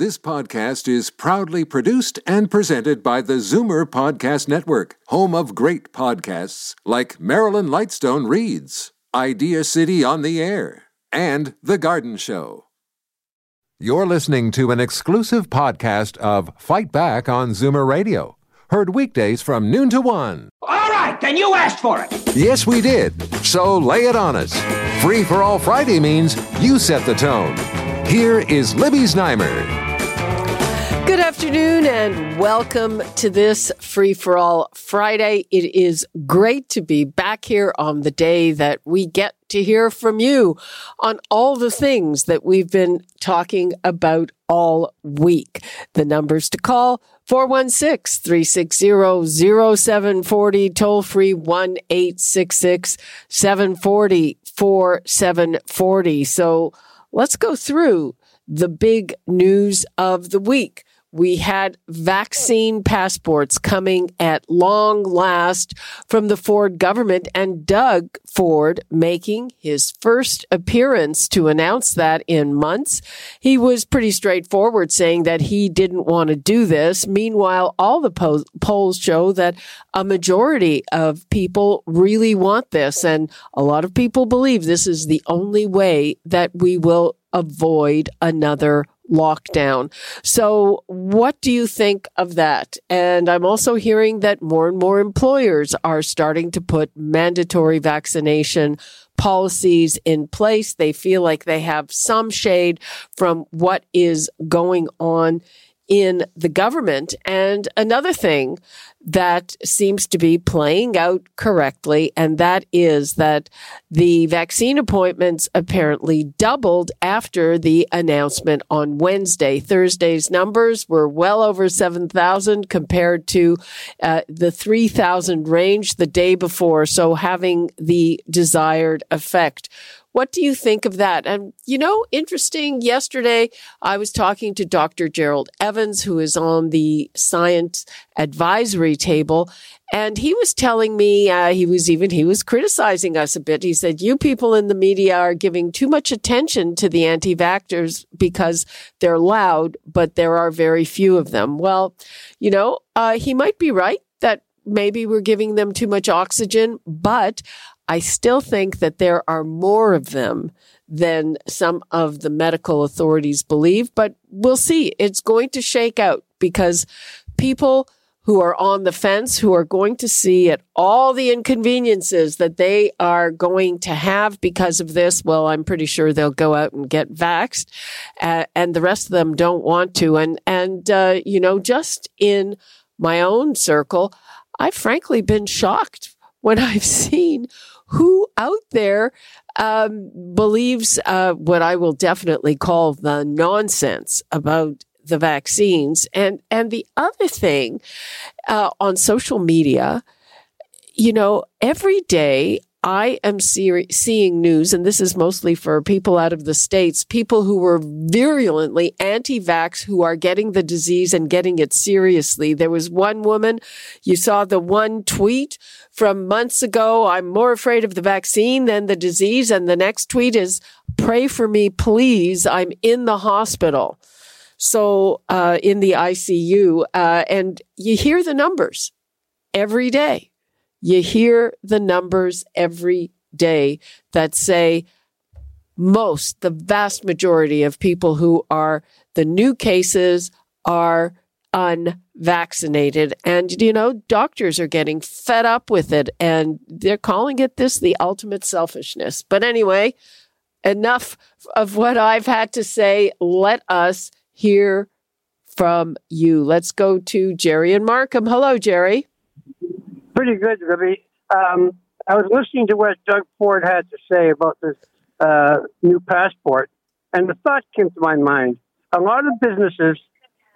This podcast is proudly produced and presented by the Zoomer Podcast Network, home of great podcasts like Marilyn Lightstone Reads, Idea City on the Air, and The Garden Show. You're listening to an exclusive podcast of Fight Back on Zoomer Radio, heard weekdays from noon to one. All right, then you asked for it. Yes, we did. So lay it on us. Free for All Friday means you set the tone. Here is Libby Znaimer. Good afternoon and welcome to this Free for All Friday. It is great to be back here on the day that we get to hear from you on all the things that we've been talking about all week. The numbers to call 416 360 0740, toll free 1 866 740 4740. So let's go through the big news of the week we had vaccine passports coming at long last from the Ford government and Doug Ford making his first appearance to announce that in months. He was pretty straightforward saying that he didn't want to do this. Meanwhile, all the po- polls show that a majority of people really want this. And a lot of people believe this is the only way that we will avoid another lockdown. So what do you think of that? And I'm also hearing that more and more employers are starting to put mandatory vaccination policies in place. They feel like they have some shade from what is going on in the government. And another thing that seems to be playing out correctly, and that is that the vaccine appointments apparently doubled after the announcement on Wednesday. Thursday's numbers were well over 7,000 compared to uh, the 3,000 range the day before, so having the desired effect. What do you think of that? And, you know, interesting. Yesterday, I was talking to Dr. Gerald Evans, who is on the science advisory table. And he was telling me, uh, he was even, he was criticizing us a bit. He said, you people in the media are giving too much attention to the anti-vaxxers because they're loud, but there are very few of them. Well, you know, uh, he might be right that maybe we're giving them too much oxygen, but I still think that there are more of them than some of the medical authorities believe, but we'll see. It's going to shake out because people who are on the fence, who are going to see at all the inconveniences that they are going to have because of this, well, I'm pretty sure they'll go out and get vaxxed, uh, and the rest of them don't want to. And and uh, you know, just in my own circle, I've frankly been shocked when I've seen who out there um, believes uh, what I will definitely call the nonsense about the vaccines. And and the other thing uh, on social media, you know, every day I am see- seeing news, and this is mostly for people out of the States, people who were virulently anti-vax who are getting the disease and getting it seriously. There was one woman, you saw the one tweet from months ago, I'm more afraid of the vaccine than the disease. And the next tweet is, pray for me, please. I'm in the hospital. So, uh, in the ICU, uh, and you hear the numbers every day you hear the numbers every day that say most, the vast majority of people who are the new cases are unvaccinated. And, you know, doctors are getting fed up with it and they're calling it this the ultimate selfishness. But anyway, enough of what I've had to say. Let us hear from you. Let's go to Jerry and Markham. Hello, Jerry pretty good, Libby. Um, I was listening to what Doug Ford had to say about this uh, new passport, and the thought came to my mind. A lot of businesses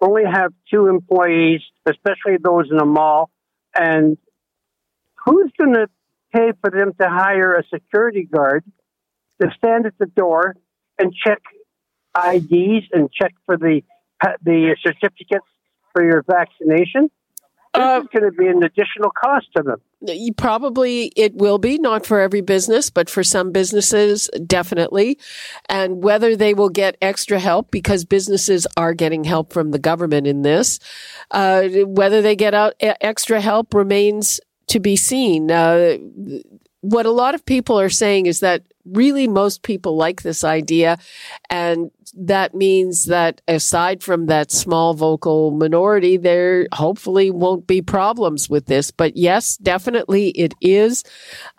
only have two employees, especially those in a mall, and who's going to pay for them to hire a security guard to stand at the door and check IDs and check for the the certificates for your vaccination? This uh, is going to be an additional cost to them. probably it will be not for every business, but for some businesses, definitely. And whether they will get extra help because businesses are getting help from the government in this, uh, whether they get out extra help remains to be seen. Uh, what a lot of people are saying is that really most people like this idea. And that means that aside from that small vocal minority, there hopefully won't be problems with this. But yes, definitely it is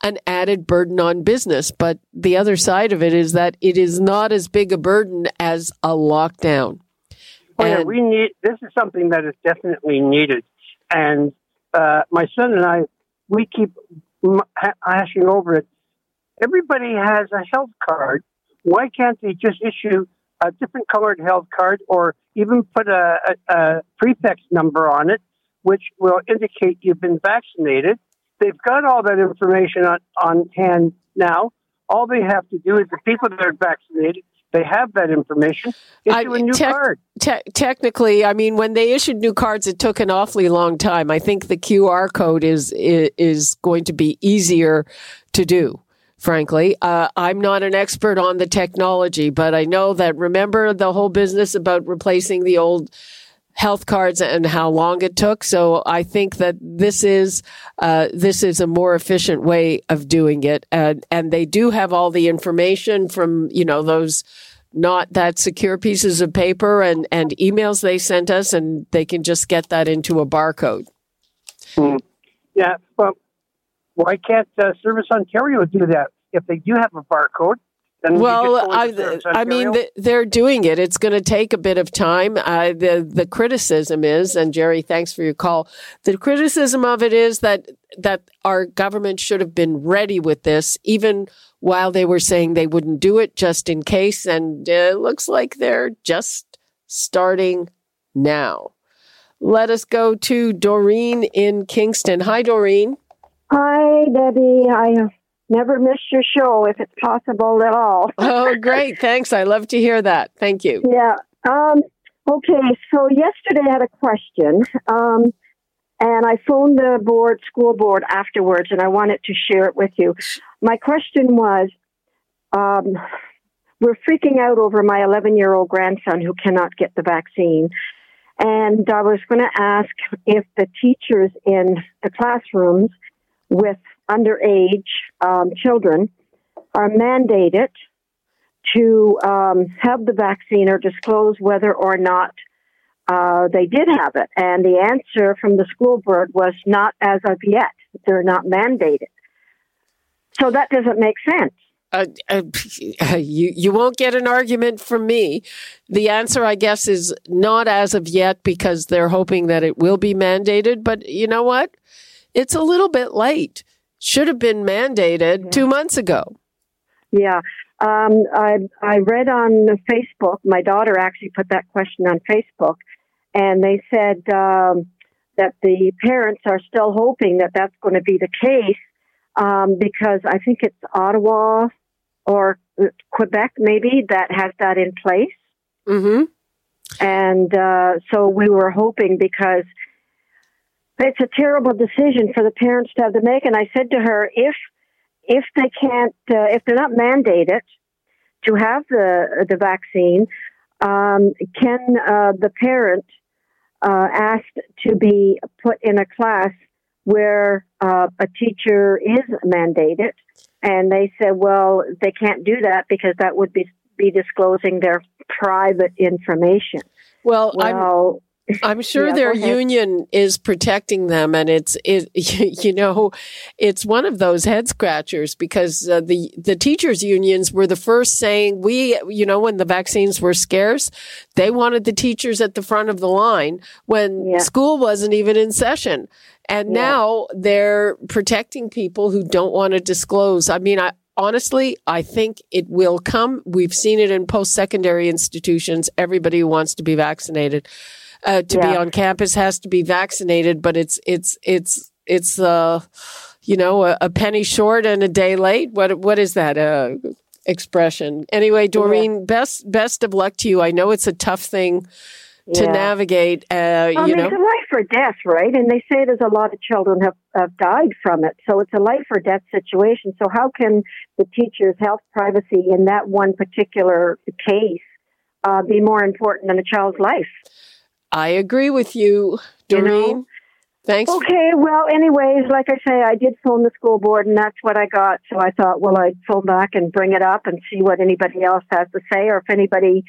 an added burden on business. But the other side of it is that it is not as big a burden as a lockdown. Oh, yeah, we need, this is something that is definitely needed. And uh, my son and I, we keep hashing over it. Everybody has a health card. Why can't they just issue a different colored health card or even put a, a, a prefix number on it, which will indicate you've been vaccinated? They've got all that information on, on hand now. All they have to do is the people that are vaccinated they have that information. Issue I, a new te- card. Te- technically, I mean, when they issued new cards, it took an awfully long time. I think the QR code is is going to be easier to do. Frankly, uh, I'm not an expert on the technology, but I know that. Remember the whole business about replacing the old health cards and how long it took. So I think that this is uh, this is a more efficient way of doing it, and and they do have all the information from you know those not that secure pieces of paper and and emails they sent us, and they can just get that into a barcode. Mm. Yeah, well, why can't uh, Service Ontario do that? If they do have a barcode, well, I, I mean, they're doing it. It's going to take a bit of time. Uh, the the criticism is, and Jerry, thanks for your call. The criticism of it is that that our government should have been ready with this, even while they were saying they wouldn't do it, just in case. And uh, it looks like they're just starting now. Let us go to Doreen in Kingston. Hi, Doreen. Hi, Debbie. I never miss your show if it's possible at all. oh, great. Thanks. I love to hear that. Thank you. Yeah. Um, okay. So yesterday I had a question. Um, and I phoned the board, school board afterwards, and I wanted to share it with you. My question was, um, we're freaking out over my 11 year old grandson who cannot get the vaccine. And I was going to ask if the teachers in the classrooms with underage um, children are mandated to um, have the vaccine or disclose whether or not uh, they did have it. And the answer from the school board was not as of yet. They're not mandated. So that doesn't make sense. Uh, uh, you you won't get an argument from me. The answer, I guess, is not as of yet because they're hoping that it will be mandated. But you know what? It's a little bit late should have been mandated yeah. two months ago. Yeah. Um, I, I read on Facebook, my daughter actually put that question on Facebook, and they said um, that the parents are still hoping that that's going to be the case um, because I think it's Ottawa or Quebec, maybe, that has that in place. Mm-hmm. And uh, so we were hoping because it's a terrible decision for the parents to have to make. And I said to her, if if they can't, uh, if they're not mandated to have the the vaccine, um, can uh, the parent uh, ask to be put in a class where uh, a teacher is mandated? And they said, well, they can't do that because that would be be disclosing their private information. Well, well I'm sure yeah, their union is protecting them, and it's it. You know, it's one of those head scratchers because uh, the the teachers' unions were the first saying we, you know, when the vaccines were scarce, they wanted the teachers at the front of the line when yeah. school wasn't even in session, and yeah. now they're protecting people who don't want to disclose. I mean, I honestly, I think it will come. We've seen it in post secondary institutions. Everybody who wants to be vaccinated uh, to yeah. be on campus has to be vaccinated, but it's it's it's it's uh you know a, a, penny short and a day late. What what is that uh, expression? Anyway, Doreen, yeah. best best of luck to you. I know it's a tough thing to Yeah. navigate. Uh, I you know, it's a life or death, right? And they say there's a lot of children have, have died from it. So it's a life or death situation. So how can the teacher's health privacy in that one particular case uh, be more important than a child's life? I agree with you, You know? Doreen. Thanks. Okay, well, anyways, like I say, I did phone the school board and that's what I got. So I thought, well, I'd phone back and bring it up and see what anybody else has to say or if anybody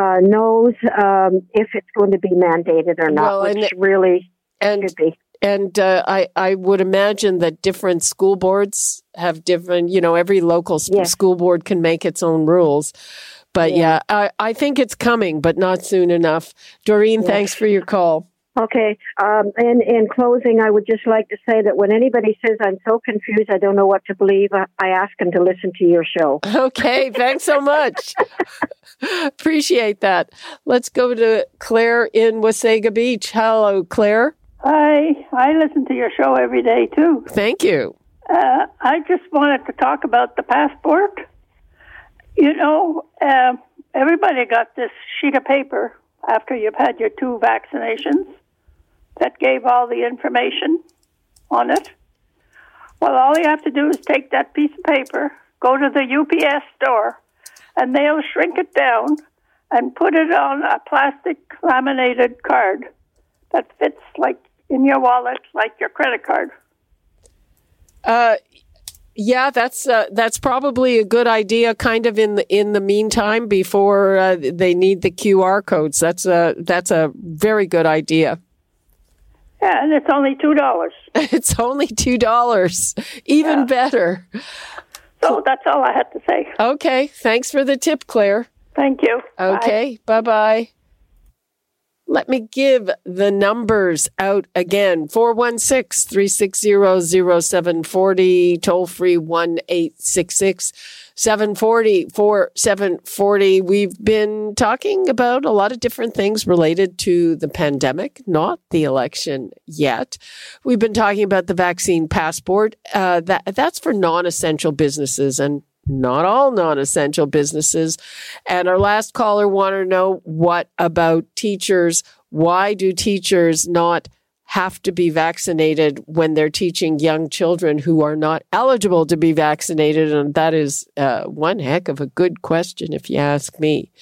uh, knows um, if it's going to be mandated or not, Well, and- which really and should be. and uh, I I would imagine that different school boards have different. You know, every local s- Yeah. school board can make its own rules. But yeah, Yeah. I, I think it's coming, but not soon enough. Doreen, Yeah. thanks for your call. Okay. Um, in, in closing, I would just like to say that when anybody says I'm so confused, I don't know what to believe, I, I ask them to listen to your show. Okay, thanks so much. Appreciate that. Let's go to Claire in Wasaga Beach. Hello, Claire. I I listen to your show every day too. Thank you. Uh, I just wanted to talk about the passport. You know, uh, everybody got this sheet of paper after you've had your two vaccinations that gave all the information on it. Well, all you have to do is take that piece of paper, go to the UPS store, and they'll shrink it down and put it on a plastic laminated card that fits like in your wallet, like your credit card. Uh, yeah, that's uh, that's probably a good idea. Kind of in the in the meantime, before uh, they need the QR codes. That's a that's a very good idea. Yeah, and it's only two dollars. It's only two dollars. Even better. So that's all I had to say. Okay, thanks for the tip, Claire. Thank you. Okay, bye bye. Let me give the numbers out again 416 360 0740, toll free 1 866 740 4740. We've been talking about a lot of different things related to the pandemic, not the election yet. We've been talking about the vaccine passport. Uh, that, that's for non essential businesses and not all non-essential businesses. And our last caller wanted to know what about teachers? Why do teachers not have to be vaccinated when they're teaching young children who are not eligible to be vaccinated? And that is uh, one heck of a good question, if you ask me.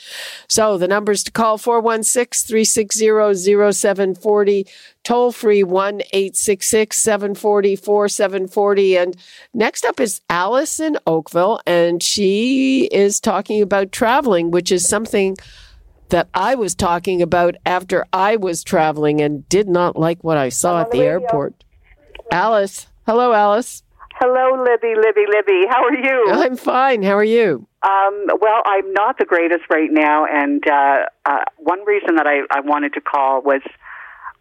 So the numbers to call 416 360 0740, toll free 1 866 740 4740. And next up is Alice in Oakville, and she is talking about traveling, which is something that I was talking about after I was traveling and did not like what I saw at the airport. Alice. Hello, Alice. Hello, Libby, Libby, Libby. How are you? I'm fine. How are you? Um, well, I'm not the greatest right now, and uh, uh, one reason that I, I wanted to call was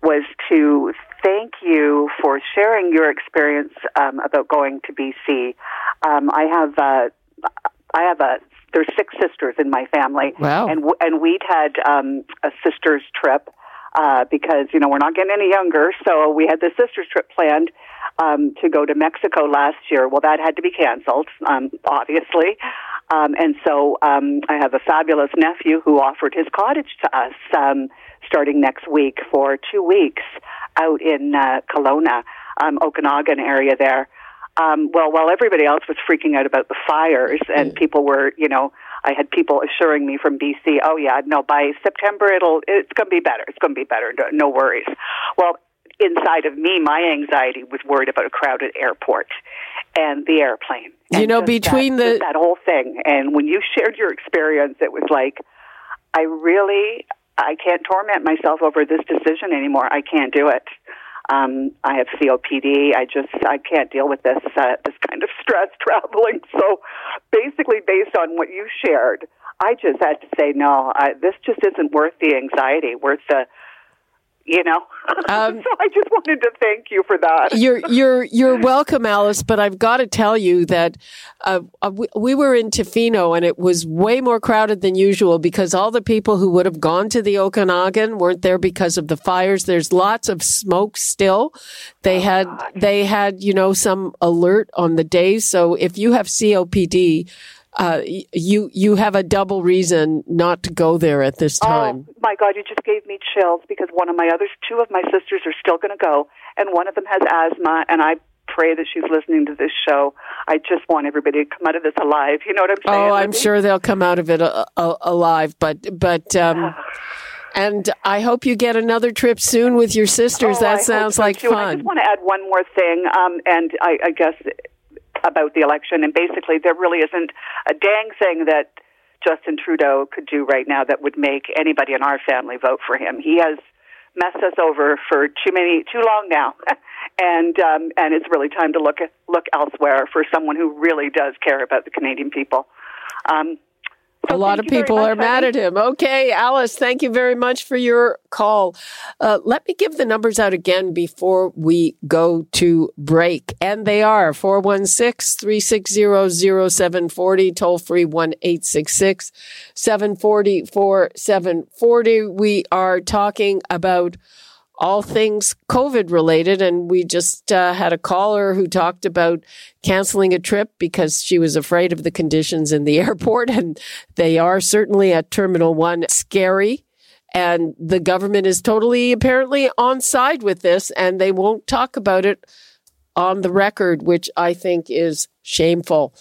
was to thank you for sharing your experience um, about going to BC. Um, I have uh, I have a there's six sisters in my family, Wow. and and we'd had um, a sisters trip uh, because you know we're not getting any younger, so we had the sisters trip planned um, to go to Mexico last year. Well, that had to be canceled, um, obviously. Um, and so um, I have a fabulous nephew who offered his cottage to us um, starting next week for two weeks out in uh, Kelowna, um, Okanagan area there. Um, well, while everybody else was freaking out about the fires and people were, you know, I had people assuring me from BC, oh yeah, no, by September it'll, it's going to be better. It's going to be better. No, no worries. Well, inside of me, my anxiety was worried about a crowded airport and the airplane. You know, between that, the- that whole thing. And when you shared your experience, it was like, I really, I can't torment myself over this decision anymore. I can't do it. Um, I have COPD. I just I can't deal with this uh, this kind of stress traveling. So basically, based on what you shared, I just had to say no. I, this just isn't worth the anxiety, worth the you know. Um, so I just wanted to thank you for that. You're you're you're welcome, Alice. But I've got to tell you that uh, uh, we, we were in Tofino and it was way more crowded than usual because all the people who would have gone to the Okanagan weren't there because of the fires. There's lots of smoke still. They had they had you know some alert on the day. So if you have COPD. Uh, you you have a double reason not to go there at this time. Oh my God! You just gave me chills because one of my others, two of my sisters, are still going to go, and one of them has asthma, and I pray that she's listening to this show. I just want everybody to come out of this alive. You know what I'm saying? Oh, I'm sure they'll come out of it uh, uh, alive, but but. Um, and I hope you get another trip soon with your sisters. Oh, that I sounds so like too. And fun. I just want to add one more thing, um, and I, I guess about the election. And basically, there really isn't a dang thing that Justin Trudeau could do right now that would make anybody in our family vote for him. He has messed us over for too many, too long now, and um, and it's really time to look look elsewhere for someone who really does care about the Canadian people. Um, a lot of thank you very people much, are mad honey. at him. Okay, Alice, thank you very much for your call. Uh, let me give the numbers out again before we go to break. And they are 416 360 0740, toll free 1 866 740 4740. We are talking about all things COVID related. And we just uh, had a caller who talked about canceling a trip because she was afraid of the conditions in the airport. And they are certainly at Terminal One scary. And the government is totally apparently on side with this and they won't talk about it on the record, which I think is shameful.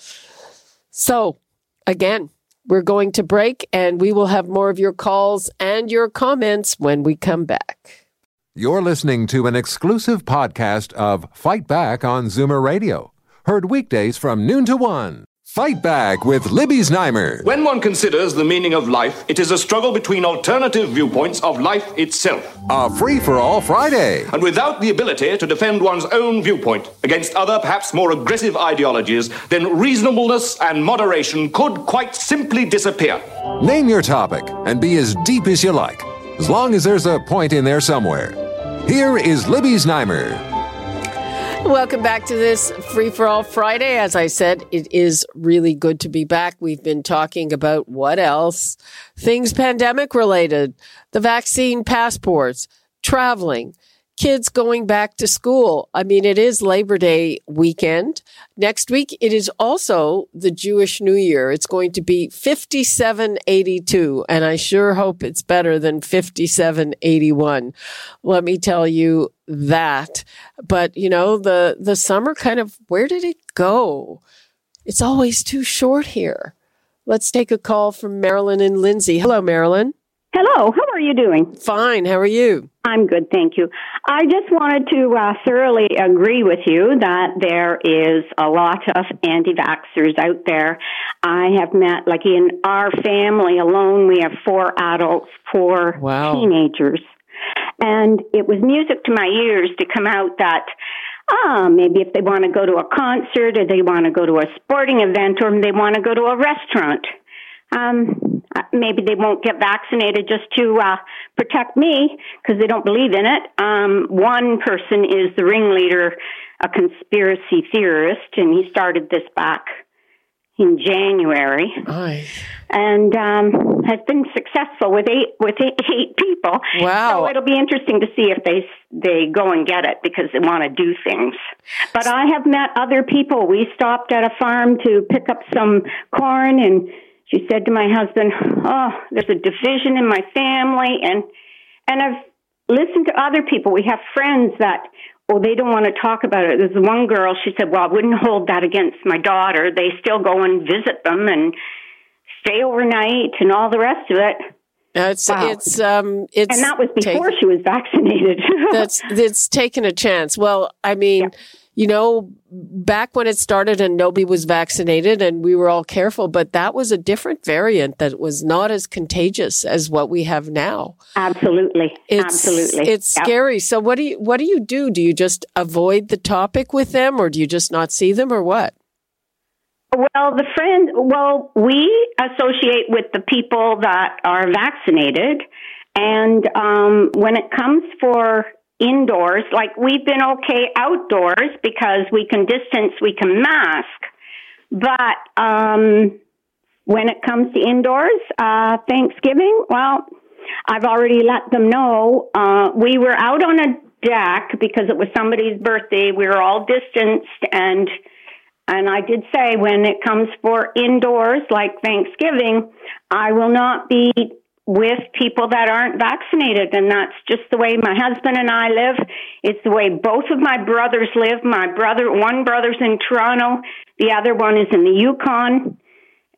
So again, we're going to break and we will have more of your calls and your comments when we come back. You're listening to an exclusive podcast of Fight Back on Zoomer Radio. Heard weekdays from noon to one. Fight Back with Libby Znaimer. When one considers the meaning of life, it is a struggle between alternative viewpoints of life itself. A free for all Friday. And without the ability to defend one's own viewpoint against other, perhaps more aggressive ideologies, then reasonableness and moderation could quite simply disappear. Name your topic and be as deep as you like, as long as there's a point in there somewhere. Here is Libby Znaimer. Welcome back to this Free for All Friday. As I said, it is really good to be back. We've been talking about what else? Things pandemic related, the vaccine passports, traveling, kids going back to school. I mean, it is Labor Day weekend. Next week, it is also the Jewish New Year. It's going to be 5782, and I sure hope it's better than 5781. Let me tell you that. But, you know, the, the summer kind of, where did it go? It's always too short here. Let's take a call from Marilyn and Lindsay. Hello, Marilyn. Hello, how are you doing? Fine. How are you? I'm good, thank you. I just wanted to uh, thoroughly agree with you that there is a lot of anti vaxxers out there. I have met, like in our family alone, we have four adults, four Wow. teenagers. And it was music to my ears to come out that, ah, maybe if they want to go to a concert or they want to go to a sporting event or they want to go to a restaurant, um, uh, maybe they won't get vaccinated just to uh, protect me because they don't believe in it. Um, one person is the ringleader, a conspiracy theorist, and he started this back in January Aye. and um, has been successful with eight with eight, eight people. Wow. So it'll be interesting to see if they they go and get it because they want to do things. But I have met other people. We stopped at a farm to pick up some corn, and she said to my husband, "Oh, there's a division in my family," and and I've listened to other people. We have friends that well, they don't want to talk about it. There's one girl, she said, well, I wouldn't hold that against my daughter. They still go and visit them and stay overnight and all the rest of it. It's Wow. it's um it's And that was before take- she was vaccinated. that's it's taken a chance. Well, I mean, you know, back when it started and nobody was vaccinated and we were all careful, but that was a different variant that was not as contagious as what we have now. Absolutely. It's Absolutely. it's Yep. scary. So what do you what do you do? Do you just avoid the topic with them or do you just not see them or what? Well, the friend, well, we associate with the people that are vaccinated. And um, when it comes for indoors, like we've been okay outdoors because we can distance, we can mask. But um, when it comes to indoors, uh, Thanksgiving, well, I've already let them know. Uh, we were out on a deck because it was somebody's birthday. We were all distanced and And I did say when it comes for indoors, like Thanksgiving, I will not be with people that aren't vaccinated. And that's just the way my husband and I live. It's the way both of my brothers live. My brother, one brother's in Toronto, the other one is in the Yukon.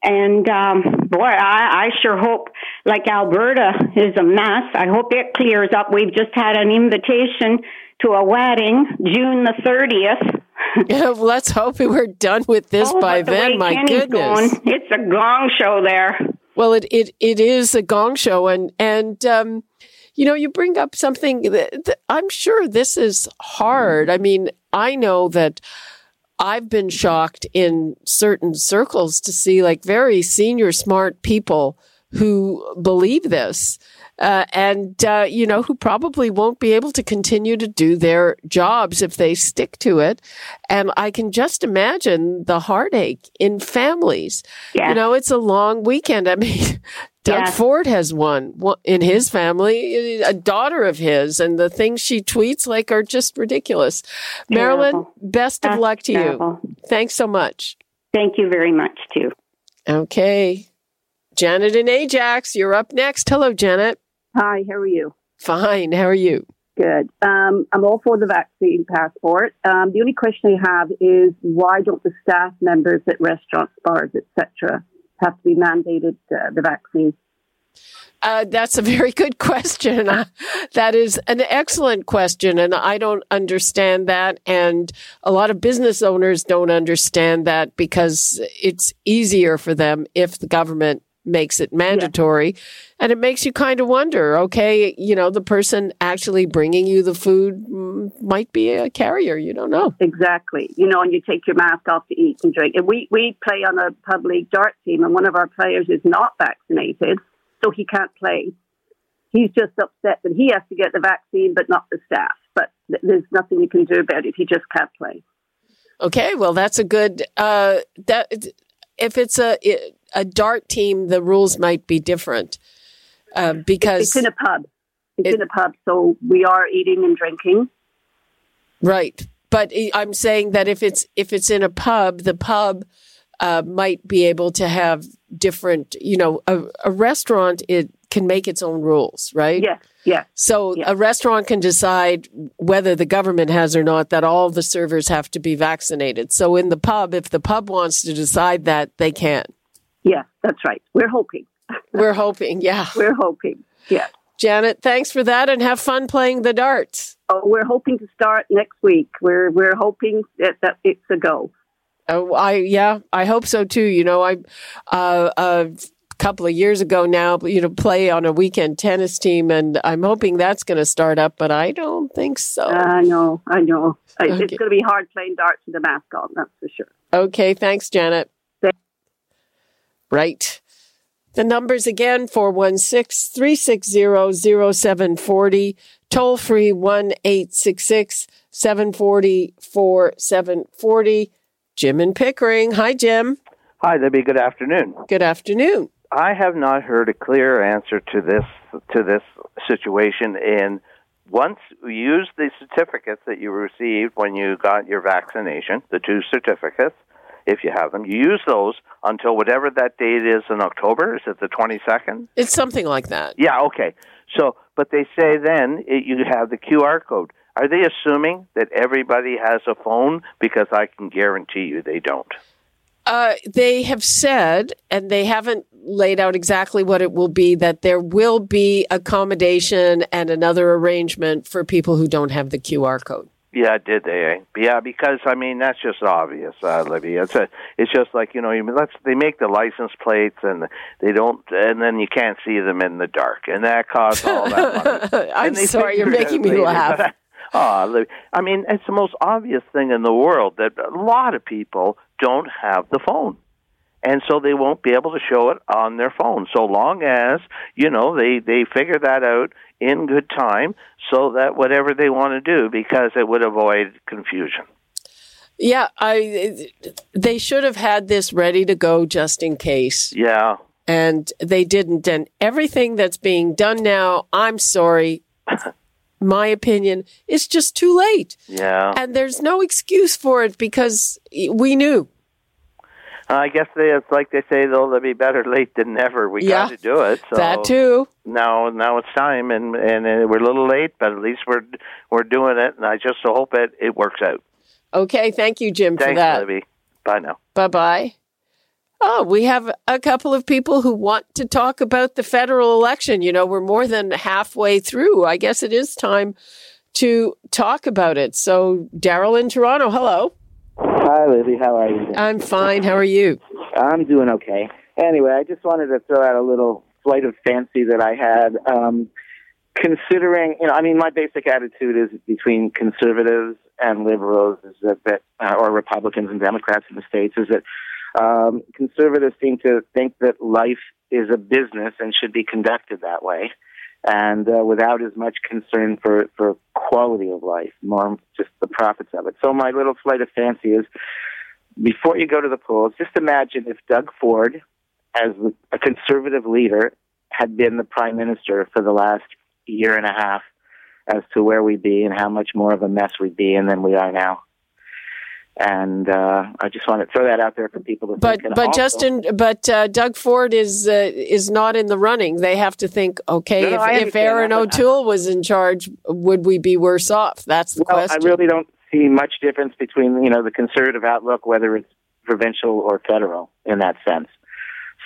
And um, boy, I, I sure hope, like Alberta is a mess. I hope it clears up. We've just had an invitation to a wedding, June the thirtieth. Yeah, let's hope we're done with this Oh, by the then. My goodness. going, it's a gong show there. Well, it, it, it is a gong show. And, and, um, you know, you bring up something that, that I'm sure this is hard. I mean, I know that I've been shocked in certain circles to see like very senior, smart people who believe this. Uh, and, uh, you know, who probably won't be able to continue to do their jobs if they stick to it. And I can just imagine the heartache in families. Yeah. You know, it's a long weekend. I mean, Doug Yeah. Ford has one in his family, a daughter of his, and the things she tweets like are just ridiculous. Marilyn, Terrible. best of luck to terrible. you. Thanks so much. Thank you very much, too. Okay. Janet and Ajax, you're up next. Hello, Janet. Hi, how are you? Fine. How are you? Good. Um, I'm all for the vaccine passport. Um, the only question I have is why don't the staff members at restaurants, bars, etc., have to be mandated uh, the vaccine? Uh, that's a very good question. Uh, that is an excellent question. And I don't understand that. And a lot of business owners don't understand that because it's easier for them if the government makes it mandatory. And it makes you kind of wonder okay, you know, the person actually bringing you the food might be a carrier. You don't know. Exactly. You know, and you take your mask off to eat and drink. And we, we play on a pub league dart team, and one of our players is not vaccinated, so he can't play. He's just upset that he has to get the vaccine, but not the staff. But th- there's nothing you can do about it. He just can't play. Okay, well, that's a good. Uh, that if it's a a dart team, the rules might be different uh, because It's in a pub. It's It- in a pub, so we are eating and drinking. right. But I'm saying that if it's if it's in a pub, the pub uh, might be able to have different. You know, a, a restaurant it can make its own rules, right? Yes, yes. So Yeah. a restaurant can decide whether the government has or not that all the servers have to be vaccinated. So in the pub, if the pub wants to decide that, they can. Yeah, that's right. We're hoping. We're hoping, yeah. We're hoping. Yeah. Janet, thanks for that and have fun playing the darts. Oh, we're hoping to start next week. We're we're hoping that, that it's a go. Oh, I yeah, I hope so too. You know, I uh, a couple of years ago now, you know, play on a weekend tennis team, and I'm hoping that's going to start up, but I don't think so. I know, I know. Okay. It's going to be hard playing darts with a mask on. That's for sure. Okay, thanks, Janet. Right. The numbers again 416 360 0740, toll free 1 866 740 4740. Jim and Pickering. Hi, Jim. Hi, Libby. Good afternoon. Good afternoon. I have not heard a clear answer to this to this situation. In once you use the certificates that you received when you got your vaccination, the two certificates, if you have them, you use those until whatever that date is in October. Is it the twenty second? It's something like that. Yeah. Okay. So, but they say then it, you have the QR code. Are they assuming that everybody has a phone? Because I can guarantee you they don't. Uh, they have said, and they haven't laid out exactly what it will be, that there will be accommodation and another arrangement for people who don't have the QR code. Yeah, did they? eh? Yeah, because I mean that's just obvious, uh, Libby. It's a, it's just like you know, you let's they make the license plates and they don't, and then you can't see them in the dark, and that costs all that money. I'm sorry, you're making me later, laugh. Oh, I mean, it's the most obvious thing in the world that a lot of people don't have the phone. And so they won't be able to show it on their phone so long as, you know, they, they figure that out in good time so that whatever they want to do, because it would avoid confusion. Yeah, I. They should have had this ready to go just in case, Yeah. and they didn't. And everything that's being done now, I'm sorry, my opinion, is just too late. Yeah. And there's no excuse for it because we knew. I guess they, it's like they say, though, they'll be better late than never. We Yeah, got to do it. So that too. Now, now it's time, and and uh, we're a little late, but at least we're we're doing it, and I just hope it it works out. Okay, thank you, Jim, for Thanks, that. Libby. Bye now. Bye bye. Oh, we have a couple of people who want to talk about the federal election. You know, we're more than halfway through. I guess it is time to talk about it. So, Daryl in Toronto, hello. Hi, Libby. How are you? I'm fine. How are you? I'm doing okay. Anyway, I just wanted to throw out a little flight of fancy that I had. Um, considering, you know, I mean, my basic attitude is between conservatives and liberals is that, that uh, or Republicans and Democrats in the states is that um, conservatives seem to think that life is a business and should be conducted that way, and uh, without as much concern for for quality of life, more just the profits of it. So my little flight of fancy is before you go to the polls, just imagine if Doug Ford, as a conservative leader, had been the prime minister for the last year and a half as to where we'd be and how much more of a mess we'd be in than we are now. And uh, I just want to throw that out there for people to But think. And but also- Justin, but uh, Doug Ford is uh, is not in the running. They have to think, okay, No, no, if, if Erin that, O'Toole was in charge, would we be worse off? That's the well, question. I really don't see much difference between you know the conservative outlook, whether it's provincial or federal, in that sense.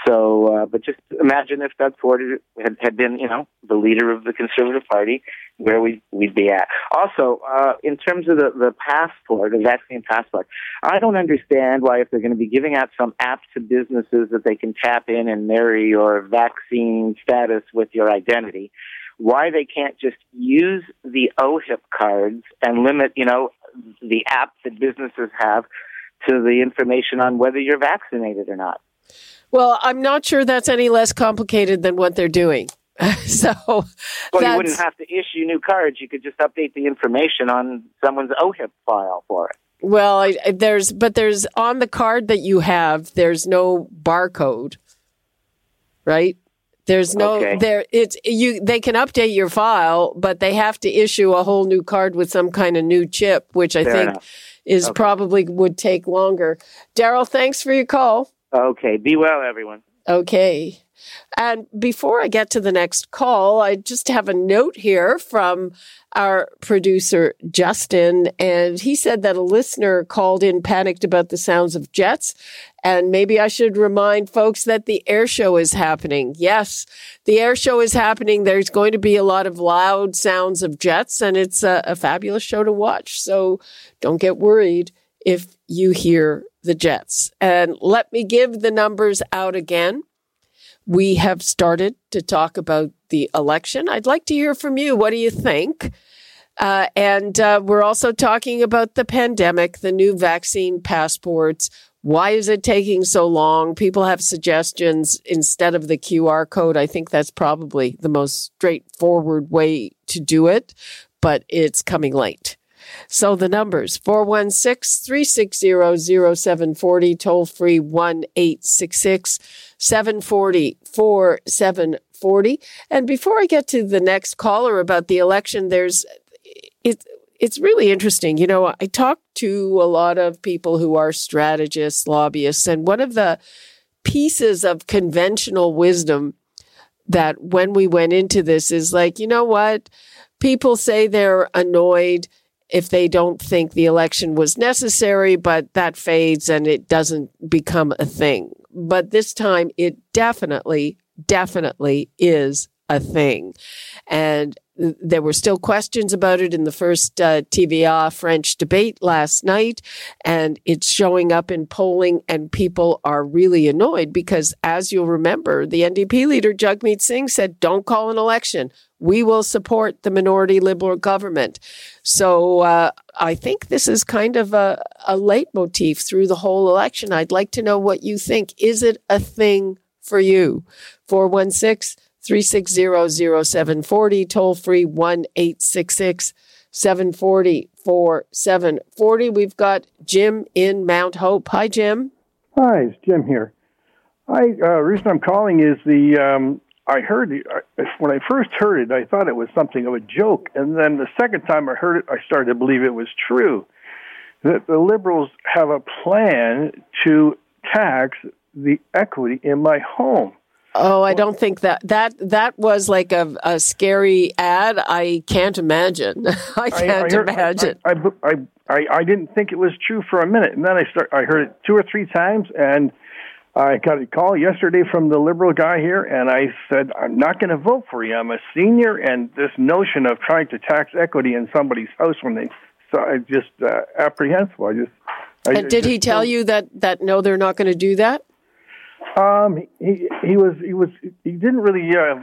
So, uh, but just imagine if Doug Ford had, had been, you know, the leader of the Conservative Party, where we we'd be at. Also, uh, in terms of the the passport, the vaccine passport, I don't understand why if they're going to be giving out some app to businesses that they can tap in and marry your vaccine status with your identity, why they can't just use the OHIP cards and limit, you know, the app that businesses have to the information on whether you're vaccinated or not. Well, I'm not sure that's any less complicated than what they're doing. so, Well, you wouldn't have to issue new cards. You could just update the information on someone's OHIP file for it. well, I, there's but there's on the card that you have, there's no barcode, right? There's no Okay. there. It's you. They can update your file, but they have to issue a whole new card with some kind of new chip, which I Fair think enough. is Okay. probably would take longer. Daryl, thanks for your call. Okay. Be well, everyone. Okay. And before I get to the next call, I just have a note here from our producer, Justin. And he said that a listener called in panicked about the sounds of jets. And maybe I should remind folks that the air show is happening. Yes, the air show is happening. There's going to be a lot of loud sounds of jets, and it's a, a fabulous show to watch. So don't get worried if you hear the jets. And let me give the numbers out again. We have started to talk about the election. I'd like to hear from you. What do you think? Uh, and uh, we're also talking about the pandemic, the new vaccine passports. Why is it taking so long? People have suggestions instead of the QR code. I think that's probably the most straightforward way to do it, but it's coming late. So the numbers 416 360 0740, toll free 1 866 740 4740. And before I get to the next caller about the election, there's it, it's really interesting. You know, I talk to a lot of people who are strategists, lobbyists, and one of the pieces of conventional wisdom that when we went into this is like, you know what? People say they're annoyed if they don't think the election was necessary, but that fades and it doesn't become a thing. But this time it definitely, definitely is a thing. And there were still questions about it in the first uh, TVA French debate last night, and it's showing up in polling, and people are really annoyed because, as you'll remember, the NDP leader Jagmeet Singh said, "Don't call an election. We will support the minority liberal government." So uh, I think this is kind of a, a leitmotif through the whole election. I'd like to know what you think. Is it a thing for you? 416 360 0740, toll free 1 866 740 4740. We've got Jim in Mount Hope. Hi, Jim. Hi, it's Jim here. I uh, reason I'm calling is the um, I heard uh, when I first heard it, I thought it was something of a joke, and then the second time I heard it, I started to believe it was true. That the liberals have a plan to tax the equity in my home. Oh, I don't think that that that was like a, a scary ad. I can't imagine. I can't I heard- imagine. I, I, I, I, I didn't think it was true for a minute, and then I start. I heard it two or three times, and I got a call yesterday from the liberal guy here, and I said, "I'm not going to vote for you. I'm a senior, and this notion of trying to tax equity in somebody's house when they, so I just uh, apprehensive. I just. I and did he tell you that that no, they're not going to do that? Um, he he was he was he didn't really uh,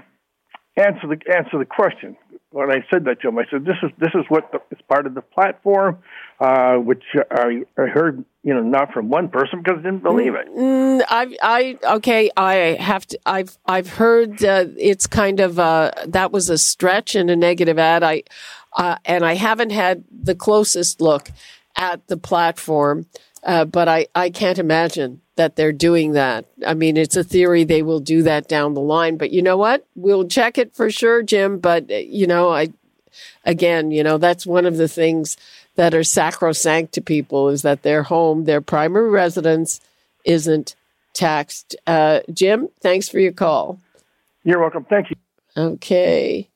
answer the answer the question when I said that to him. I said this is this is what the, is part of the platform, uh, which I, I heard you know not from one person because I didn't believe it. Mm, I, I, okay. I have to. I've, I've heard uh, it's kind of uh, that was a stretch and a negative ad. I, uh, and I haven't had the closest look at the platform, uh, but I, I can't imagine that they're doing that. I mean, it's a theory they will do that down the line. But you know what? We'll check it for sure, Jim. But uh, you know, I, again, you know, that's one of the things that are sacrosanct to people is that their home, their primary residence, isn't taxed. Uh, Jim, thanks for your call. You're welcome. Thank you. Okay.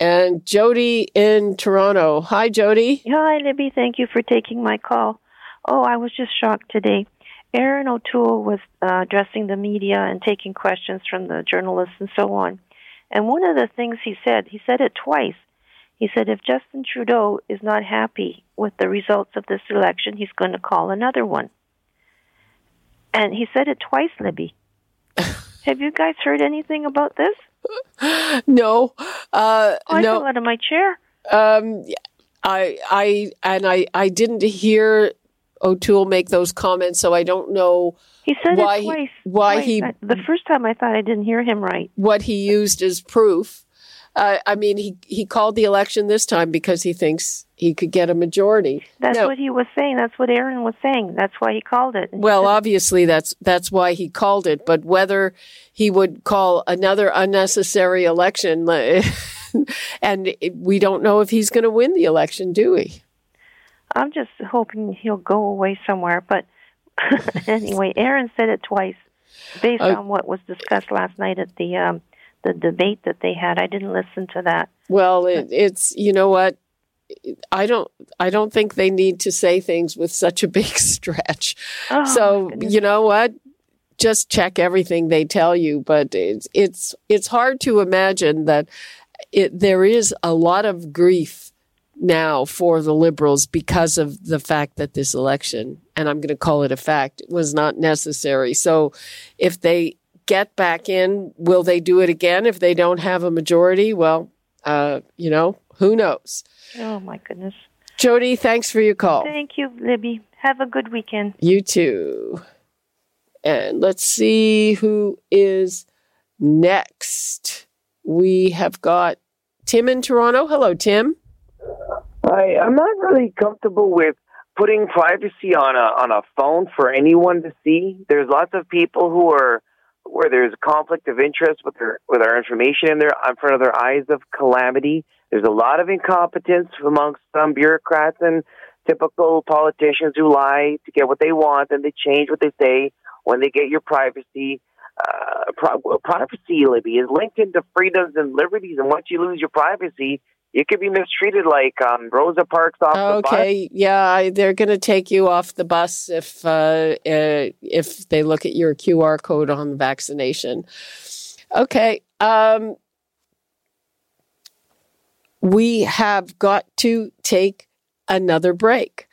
And Jody in Toronto. Hi, Jody. Hi, Libby. Thank you for taking my call. Oh, I was just shocked today. Erin O'Toole was uh, addressing the media and taking questions from the journalists and so on. And one of the things he said, he said it twice. He said if Justin Trudeau is not happy with the results of this election, he's going to call another one. And he said it twice, Libby. Have you guys heard anything about this? No. Uh, Oh, I no. fell out of my chair. Um, I, I, and I, I didn't hear O'Toole make those comments, so I don't know He said why it twice. He, why twice. he I- the first time I thought I didn't hear him right. what he used as proof. Uh, I mean, he he called the election this time because he thinks he could get a majority. That's what he was saying. That's what Erin was saying. That's why he called it. Well, obviously that's that's why he called it, but whether he would call another unnecessary election and we don't know if he's going to win the election, do we? I'm just hoping he'll go away somewhere. But anyway, Erin said it twice, based Uh, on what was discussed last night at the um, the debate that they had. I didn't listen to that. Well, it, it's you know what I don't I don't think they need to say things with such a big stretch. Oh, so you know what? Just check everything they tell you, but it's it's it's hard to imagine that it, there is a lot of grief now for the liberals because of the fact that this election, and I'm going to call it a fact, was not necessary. So if they get back in, will they do it again if they don't have a majority? Well, uh, you know, who knows? Oh my goodness. Jody, thanks for your call. Thank you, Libby. Have a good weekend. You too. And let's see who is next. We have got Tim in Toronto. Hello, Tim. I, I'm not really comfortable with putting privacy on a on a phone for anyone to see. There's lots of people who are where there's conflict of interest with their with our information in their in front of their eyes of calamity. There's a lot of incompetence amongst some bureaucrats and typical politicians who lie to get what they want and they change what they say when they get your privacy. Uh, pri- privacy, Libby, is linked into freedoms and liberties, and once you lose your privacy, you could be mistreated like um, Rosa Parks off the bus. Okay, yeah, I- they're going to take you off the bus if uh, uh, if they look at your QR code on the vaccination. Okay, um, we have got to take another break.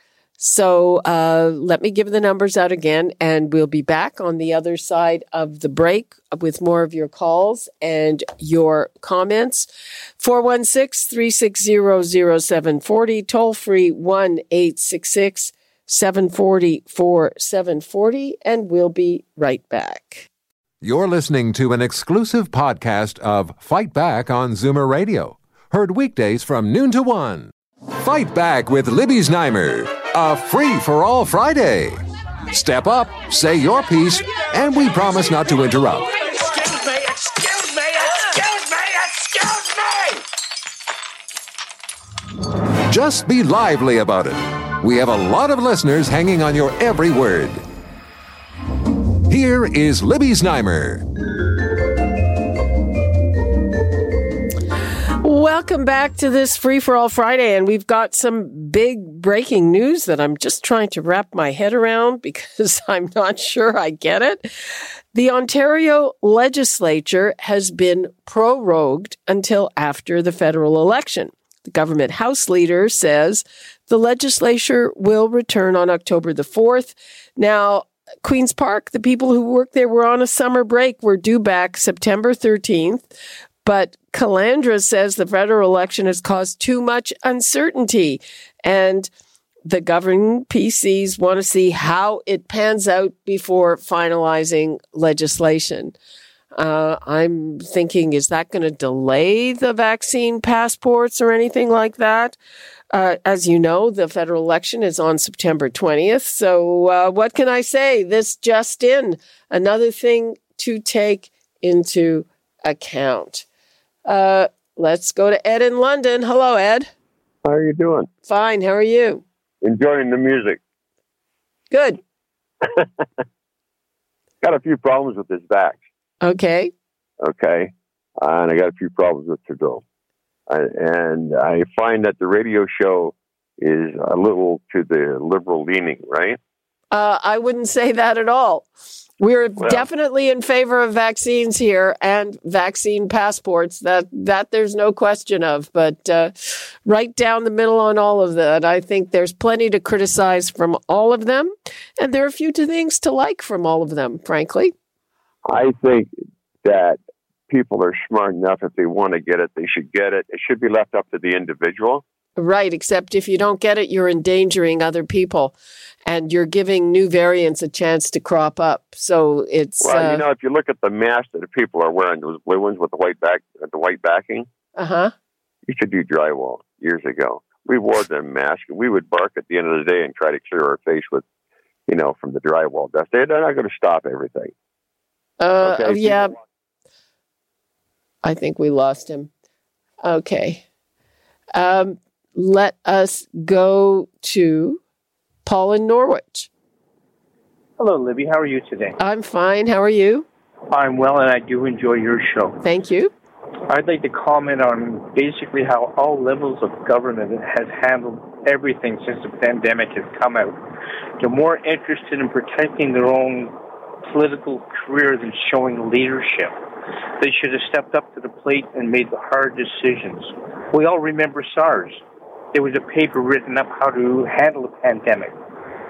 So uh, let me give the numbers out again, and we'll be back on the other side of the break with more of your calls and your comments. 416 360 0740, toll free 1 866 740 4740, and we'll be right back. You're listening to an exclusive podcast of Fight Back on Zoomer Radio. Heard weekdays from noon to one. Fight Back with Libby's Znaimer, a free for all Friday. Step up, say your piece, and we promise not to interrupt. Excuse me, excuse me, excuse me, excuse me! Just be lively about it. We have a lot of listeners hanging on your every word. here is Libby's Znaimer. Welcome back to this Free for All Friday, and we've got some big breaking news that I'm just trying to wrap my head around because I'm not sure I get it. The Ontario legislature has been prorogued until after the federal election. The government House leader says the legislature will return on October the 4th. Now, Queen's Park, the people who work there were on a summer break, were due back September 13th. But Calandra says the federal election has caused too much uncertainty. And the governing PCs want to see how it pans out before finalizing legislation. Uh, I'm thinking, is that going to delay the vaccine passports or anything like that? Uh, as you know, the federal election is on September 20th. So, uh, what can I say? This just in, another thing to take into account. Uh, let's go to Ed in London. Hello, Ed. How are you doing? Fine. How are you? Enjoying the music. Good. got a few problems with this back. Okay. Okay. and I got a few problems with Trudeau. I, and I find that the radio show is a little to the liberal leaning, right? Uh, I wouldn't say that at all. We're Well- definitely in favor of vaccines here and vaccine passports. That that there's no question of. But uh, right down the middle on all of that, I think there's plenty to criticize from all of them, and there are a few things to like from all of them. Frankly, I think that people are smart enough if they want to get it, they should get it. It should be left up to the individual. Right? Except if you don't get it, you're endangering other people, and you're giving new variants a chance to crop up. So it's Well, uh you know, if you look at the masks that the people are wearing, those blue ones with the white back, the white backing, Uh-huh. used to do drywall years ago. We wore them masks. We would bark at the end of the day and try to clear our face with, you know, from the drywall dust. They're they're not going to stop everything. Uh, Okay, yeah. I think we lost him. Okay. Um, let us go to Paul in Norwich. Hello, Libby. How are you today? I'm fine. How are you? I'm well, and I do enjoy your show. Thank you. I'd like to comment on basically how all levels of government has handled everything since the pandemic has come out. They're more interested in protecting their own political career than showing leadership. They should have stepped up to the plate and made the hard decisions. We all remember SARS. There was a paper written up how to handle a pandemic.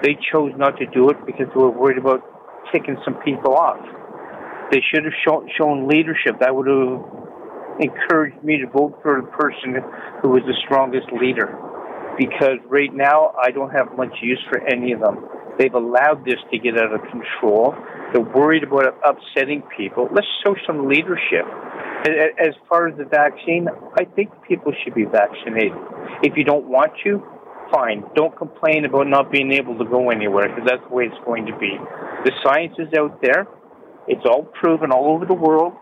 They chose not to do it because they were worried about ticking some people off. They should have shown, shown leadership. That would have encouraged me to vote for the person who was the strongest leader. Because right now, I don't have much use for any of them. They've allowed this to get out of control. They're worried about upsetting people. Let's show some leadership. As far as the vaccine, I think people should be vaccinated. If you don't want to, fine. Don't complain about not being able to go anywhere because that's the way it's going to be. The science is out there. It's all proven all over the world,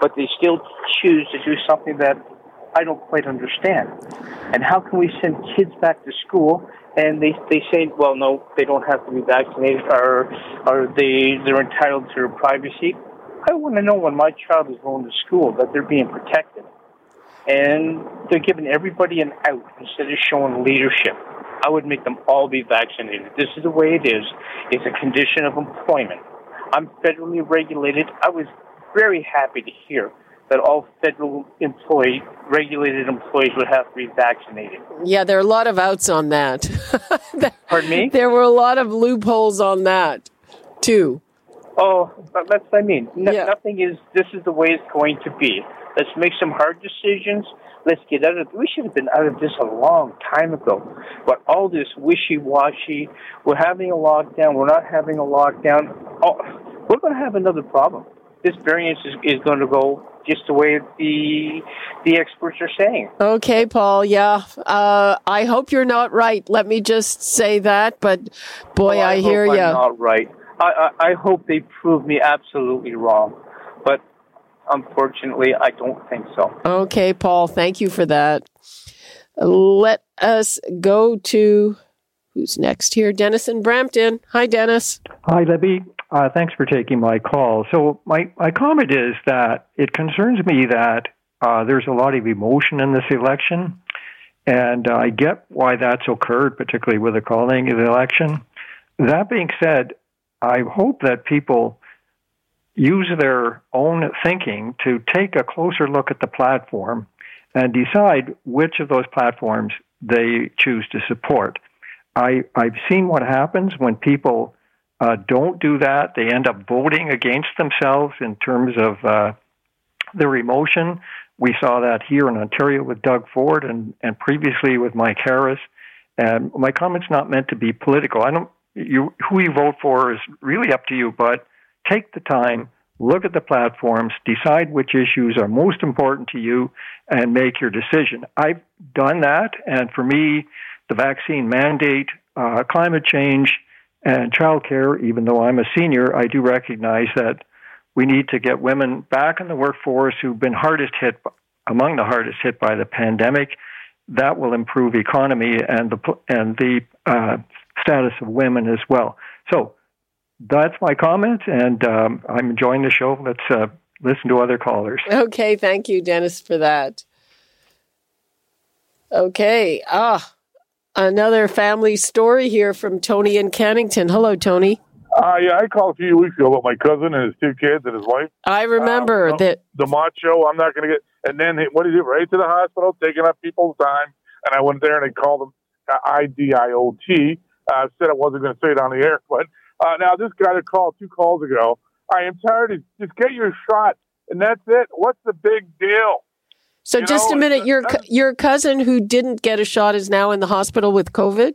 but they still choose to do something that I don't quite understand. And how can we send kids back to school and they they say, well, no, they don't have to be vaccinated, or or they they're entitled to their privacy? I want to know when my child is going to school that they're being protected, and they're giving everybody an out instead of showing leadership. I would make them all be vaccinated. This is the way it is. It's a condition of employment. I'm federally regulated. I was very happy to hear that all federal employees, regulated employees would have to be vaccinated. Yeah, there are a lot of outs on that. Pardon me? There were a lot of loopholes on that, too. Oh, uh, that's what I mean. No, Nothing is. This is the way it's going to be. Let's make some hard decisions. Let's get out of. We should have been out of this a long time ago. But all this wishy-washy. We're having a lockdown. We're not having a lockdown. Oh, we're going to have another problem. This variance is, is going to go just the way the the experts are saying. Okay, Paul. Yeah. Uh, I hope you're not right. Let me just say that. But boy, Well, I, hope hear I'm you. Not right. I, I I hope they prove me absolutely wrong, but unfortunately, I don't think so. Okay, Paul. Thank you for that. Let us go to who's next here? Dennis in Brampton. Hi, Dennis. Hi, Libby. Uh, thanks for taking my call. So my, my comment is that it concerns me that uh, there's a lot of emotion in this election, and uh, I get why that's occurred, particularly with the calling of the election. That being said, I hope that people use their own thinking to take a closer look at the platform and decide which of those platforms they choose to support. I, I've seen what happens when people uh, don't do that. They end up voting against themselves in terms of uh, their emotion. We saw that here in Ontario with Doug Ford and, and previously with Mike Harris. And my comment's not meant to be political. I don't, you, who you vote for is really up to you, but take the time, look at the platforms, decide which issues are most important to you, and make your decision. I've done that, and for me, the vaccine mandate, uh, climate change, and childcare, even though I'm a senior, I do recognize that we need to get women back in the workforce who've been hardest hit, among the hardest hit by the pandemic. That will improve economy and the and the uh, status of women as well. So that's my comment, and um, I'm enjoying the show. Let's uh, listen to other callers. Okay, thank you, Dennis, for that. Okay, ah, another family story here from Tony in Kennington. Hello, Tony. Uh, yeah, I called a few weeks ago about my cousin and his two kids and his wife. I remember Um, that. The macho, I'm not going to get. And then he, what did he do? Right to the hospital, taking up people's time. And I went there and I called him uh, IDIOT. Uh, said I wasn't going to say it on the air, but uh, now this guy that called two calls ago. I am tired of just get your shot and that's it. What's the big deal? So, You just know, a minute. Your your cousin who didn't get a shot is now in the hospital with COVID.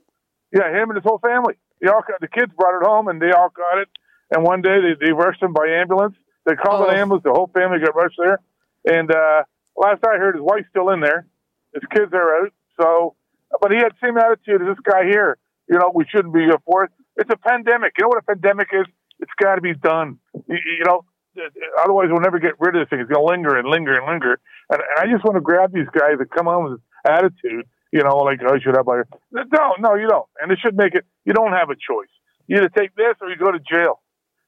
Yeah, him and his whole family. They all got, the kids brought it home, and they all got it. And one day they, they rushed him by ambulance. They called an ambulance. The whole family got rushed there. And uh, last I heard, his wife's still in there. His kids are out. So, but he had the same attitude as this guy here. You know, we shouldn't be here for it. It's a pandemic. You know what a pandemic is? It's got to be done. You, you know, otherwise we'll never get rid of this thing. It's going to linger and linger and linger. And, and I just want to grab these guys that come on with this attitude. You know, like I should have my. No, no, you don't. And it should make it. You don't have a choice. You either take this or you go to jail.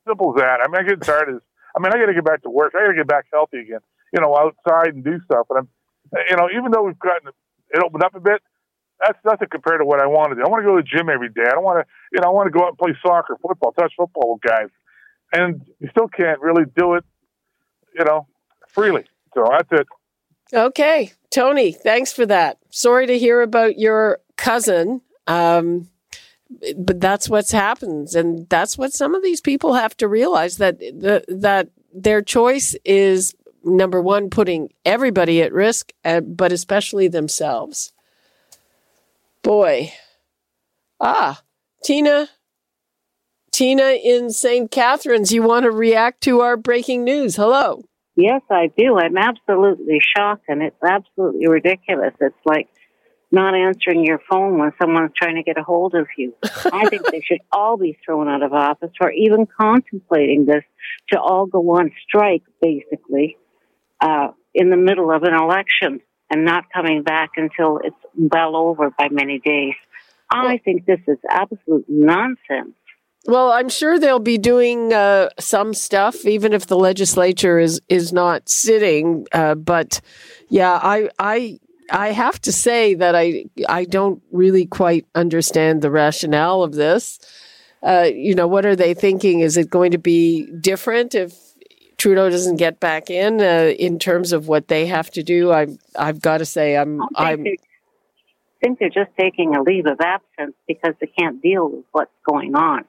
Simple as that. I mean, I get tired of. I mean, I got to get back to work. I got to get back healthy again. You know, outside and do stuff. And I'm, you know, even though we've gotten it opened up a bit, that's nothing compared to what I want to do. I want to go to the gym every day. I don't want to, you know, I want to go out and play soccer, football, touch football with guys, and you still can't really do it, you know, freely. So that's it. Okay, Tony, thanks for that. Sorry to hear about your cousin. Um, but that's what's happens and that's what some of these people have to realize that the, that their choice is number one putting everybody at risk uh, but especially themselves boy ah tina tina in st catharines you want to react to our breaking news hello Yes, I do. I'm absolutely shocked, and it's absolutely ridiculous. It's like not answering your phone when someone's trying to get a hold of you. I think they should all be thrown out of office for even contemplating this to all go on strike, basically, uh, in the middle of an election and not coming back until it's well over by many days. I think this is absolute nonsense. Well, I'm sure they'll be doing uh, some stuff, even if the legislature is is not sitting. Uh, but yeah, I I I have to say that I I don't really quite understand the rationale of this. Uh, you know, what are they thinking? Is it going to be different if Trudeau doesn't get back in uh, in terms of what they have to do? I I've got to say I'm I'm. I think they're just taking a leave of absence because they can't deal with what's going on.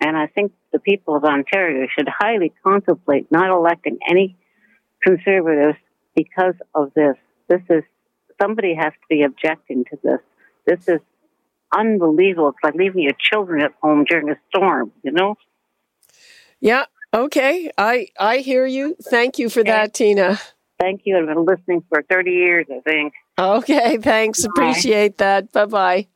And I think the people of Ontario should highly contemplate not electing any conservatives because of this. This is, somebody has to be objecting to this. This is unbelievable. It's like leaving your children at home during a storm, you know? Yeah. Okay. I I hear you. Thank you for that, Tina. Thank you. I've been listening for 30 years, I think. Okay. Thanks. Appreciate that. Bye bye.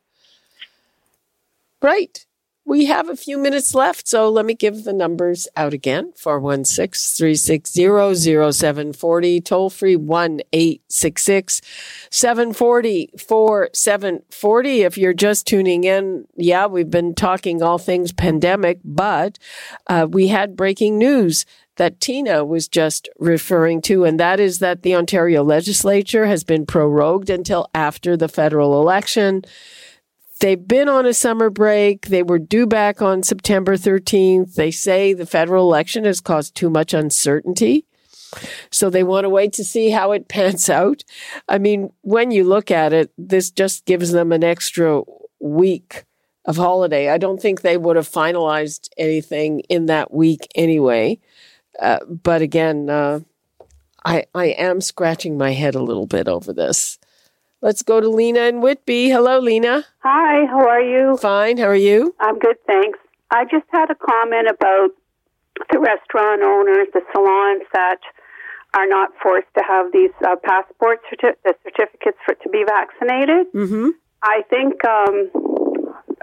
Right. We have a few minutes left, so let me give the numbers out again 416 360 0740, toll free 1 866 740 4740. If you're just tuning in, yeah, we've been talking all things pandemic, but uh, we had breaking news that Tina was just referring to, and that is that the Ontario legislature has been prorogued until after the federal election. They've been on a summer break. They were due back on September 13th. They say the federal election has caused too much uncertainty. So they want to wait to see how it pans out. I mean, when you look at it, this just gives them an extra week of holiday. I don't think they would have finalized anything in that week anyway. Uh, but again, uh, I I am scratching my head a little bit over this. Let's go to Lena and Whitby. Hello, Lena. Hi, how are you? Fine. How are you? I'm good, thanks. I just had a comment about the restaurant owners, the salons that are not forced to have these uh, passport certi- the certificates for to be vaccinated. Mm-hmm. I think um,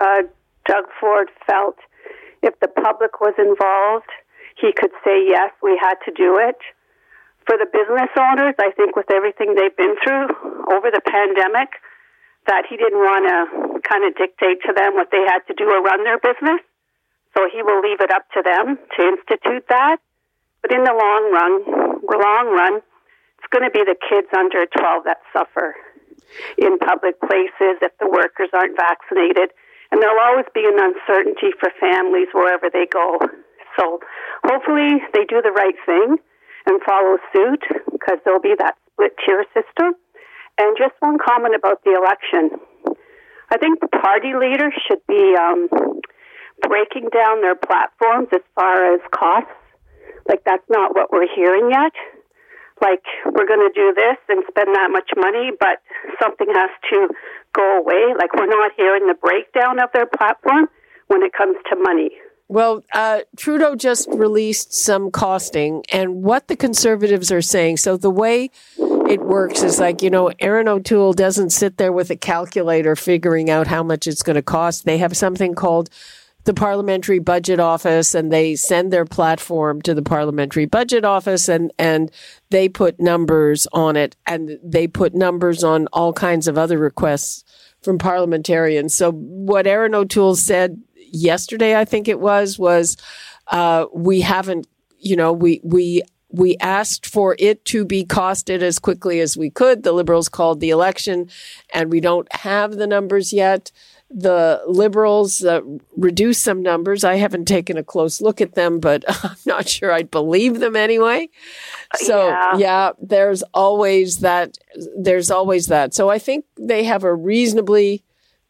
uh, Doug Ford felt if the public was involved, he could say yes, we had to do it. For the business owners, I think with everything they've been through over the pandemic, that he didn't want to kind of dictate to them what they had to do or run their business. So he will leave it up to them to institute that. But in the long run, long run, it's going to be the kids under 12 that suffer in public places if the workers aren't vaccinated. And there'll always be an uncertainty for families wherever they go. So hopefully they do the right thing and follow suit because there'll be that split tier system. And just one comment about the election. I think the party leaders should be um, breaking down their platforms as far as costs. Like, that's not what we're hearing yet. Like, we're going to do this and spend that much money, but something has to go away. Like, we're not hearing the breakdown of their platform when it comes to money. Well, uh, Trudeau just released some costing, and what the conservatives are saying. So the way it works is like, you know, Erin O'Toole doesn't sit there with a calculator figuring out how much it's going to cost. They have something called the Parliamentary Budget Office and they send their platform to the Parliamentary Budget Office and, and they put numbers on it and they put numbers on all kinds of other requests from parliamentarians. So what Erin O'Toole said yesterday, I think it was, was uh, we haven't, you know, we we we asked for it to be costed as quickly as we could. The Liberals called the election, and we don't have the numbers yet. The Liberals uh, reduced some numbers. I haven't taken a close look at them, but I'm not sure I'd believe them anyway. So Yeah. yeah, there's always that. There's always that. So I think they have a reasonably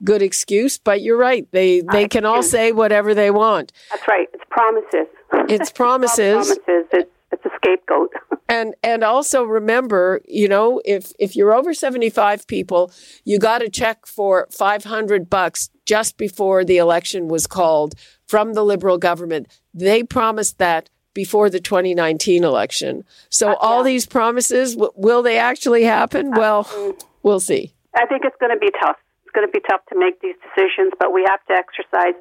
good excuse, but you're right. They they can all say whatever they want. That's right. It's promises. It's promises. promises. It's, it's a scapegoat. And and also remember, you know, if if you're over 75 people, you got to check for 500 bucks just before the election was called from the liberal government. They promised that before the 2019 election. So uh, all these promises w- will they actually happen? Uh, well, mm. we'll see. I think it's going to be tough. It's going to be tough to make these decisions, but we have to exercise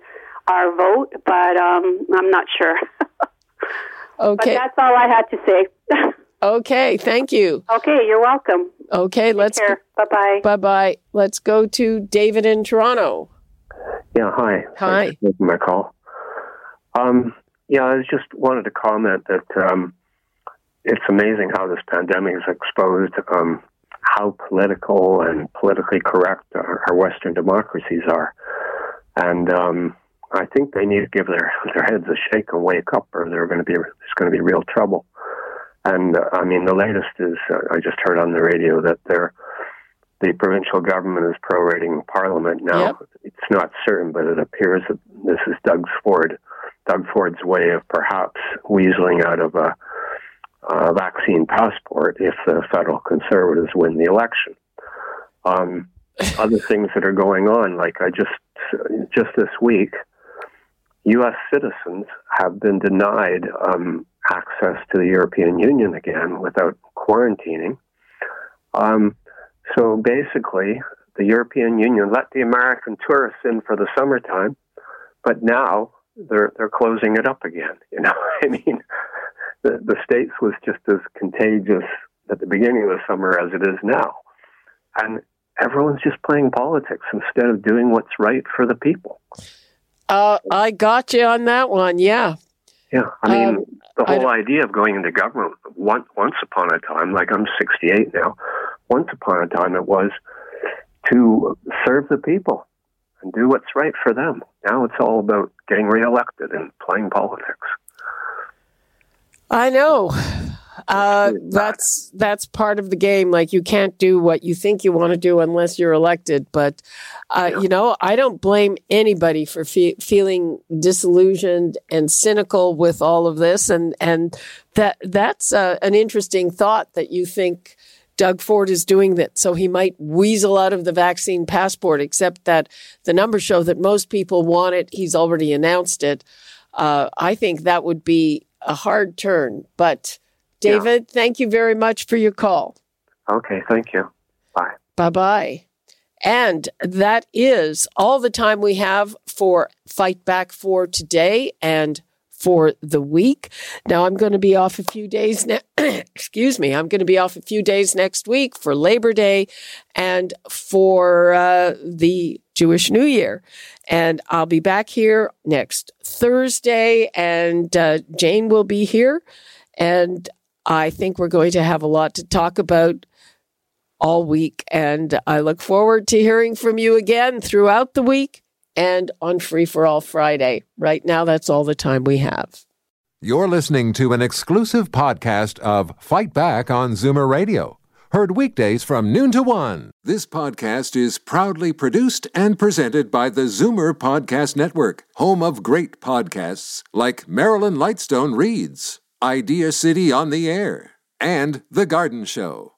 our vote. But um, I'm not sure. Okay. But that's all I had to say. Okay, thank you. okay, you're welcome. Okay, let's Bye bye. Bye bye. Let's go to David in Toronto. Yeah, hi. Hi. Thanks for my call. Um, yeah, I just wanted to comment that um, it's amazing how this pandemic has exposed um, how political and politically correct our, our Western democracies are, and um, I think they need to give their their heads a shake and wake up, or they're going to be there's going to be real trouble. And uh, I mean, the latest is uh, I just heard on the radio that they're the provincial government is prorating Parliament now. It's not certain, but it appears that this is Doug Ford, Doug Ford's way of perhaps weaseling out of a, a vaccine passport if the federal Conservatives win the election. Um, other things that are going on, like I just just this week, U.S. citizens have been denied um, access to the European Union again without quarantining. Um, so basically, the European Union let the American tourists in for the summertime, but now they're they're closing it up again. You know, I mean, the the states was just as contagious at the beginning of the summer as it is now, and everyone's just playing politics instead of doing what's right for the people. Uh, I got you on that one. Yeah. Yeah, I mean, Um, the whole idea of going into government once once upon a time, like I'm 68 now, once upon a time it was to serve the people and do what's right for them. Now it's all about getting reelected and playing politics. I know. Uh, that's that's part of the game. Like you can't do what you think you want to do unless you're elected. But uh, you know, I don't blame anybody for fe- feeling disillusioned and cynical with all of this. And and that that's uh, an interesting thought that you think Doug Ford is doing that so he might weasel out of the vaccine passport. Except that the numbers show that most people want it. He's already announced it. Uh, I think that would be a hard turn, but. David, thank you very much for your call. Okay, thank you. Bye. Bye bye. And that is all the time we have for Fight Back for today and for the week. Now I'm going to be off a few days. Ne- excuse me. I'm going to be off a few days next week for Labor Day and for uh, the Jewish New Year. And I'll be back here next Thursday, and uh, Jane will be here. And I think we're going to have a lot to talk about all week. And I look forward to hearing from you again throughout the week and on Free for All Friday. Right now, that's all the time we have. You're listening to an exclusive podcast of Fight Back on Zoomer Radio. Heard weekdays from noon to one. This podcast is proudly produced and presented by the Zoomer Podcast Network, home of great podcasts like Marilyn Lightstone Reads, Idea City on the Air, and The Garden Show.